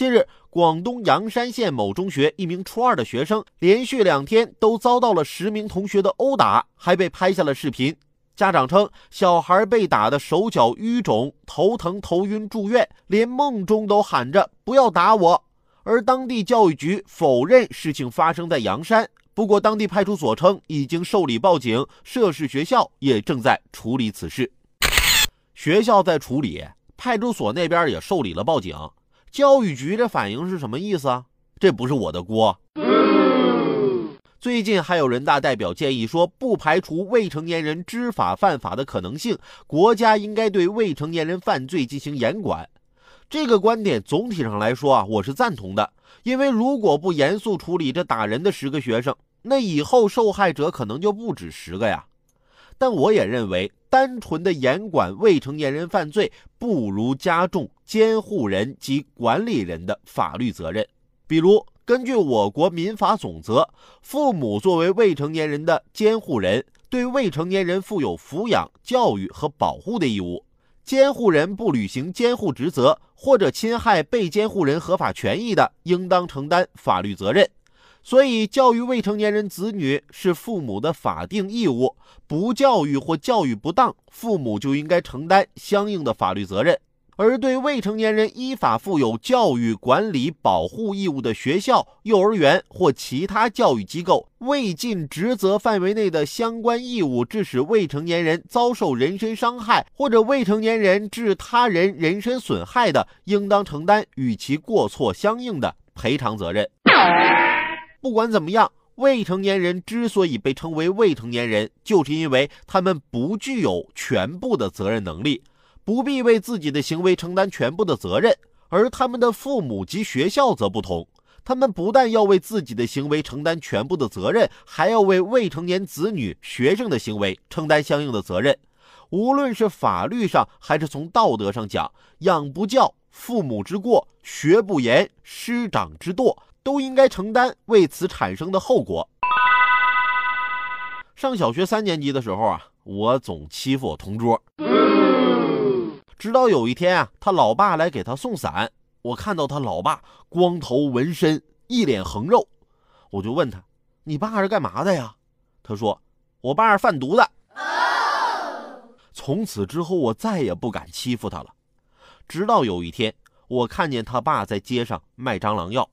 近日，广东阳山县某中学一名初二的学生，连续两天都遭到了十名同学的殴打，还被拍下了视频。家长称，小孩被打的手脚淤肿、头疼、头晕，住院，连梦中都喊着“不要打我”。而当地教育局否认事情发生在阳山，不过当地派出所称已经受理报警，涉事学校也正在处理此事。学校在处理，派出所那边也受理了报警。教育局这反应是什么意思啊？这不是我的锅。最近还有人大代表建议说，不排除未成年人知法犯法的可能性，国家应该对未成年人犯罪进行严管。这个观点总体上来说啊，我是赞同的。因为如果不严肃处理这打人的十个学生，那以后受害者可能就不止十个呀。但我也认为，单纯的严管未成年人犯罪，不如加重监护人及管理人的法律责任。比如，根据我国民法总则，父母作为未成年人的监护人，对未成年人负有抚养、教育和保护的义务。监护人不履行监护职责，或者侵害被监护人合法权益的，应当承担法律责任。所以，教育未成年人子女是父母的法定义务，不教育或教育不当，父母就应该承担相应的法律责任。而对未成年人依法负有教育、管理、保护义务的学校、幼儿园或其他教育机构，未尽职责范围内的相关义务，致使未成年人遭受人身伤害，或者未成年人致他人人身损害的，应当承担与其过错相应的赔偿责任。不管怎么样，未成年人之所以被称为未成年人，就是因为他们不具有全部的责任能力，不必为自己的行为承担全部的责任。而他们的父母及学校则不同，他们不但要为自己的行为承担全部的责任，还要为未成年子女、学生的行为承担相应的责任。无论是法律上还是从道德上讲，养不教，父母之过；学不严，师长之惰。都应该承担为此产生的后果。上小学三年级的时候啊，我总欺负我同桌，直到有一天啊，他老爸来给他送伞，我看到他老爸光头纹身，一脸横肉，我就问他：“你爸是干嘛的呀？”他说：“我爸是贩毒的。”从此之后，我再也不敢欺负他了。直到有一天，我看见他爸在街上卖蟑螂药。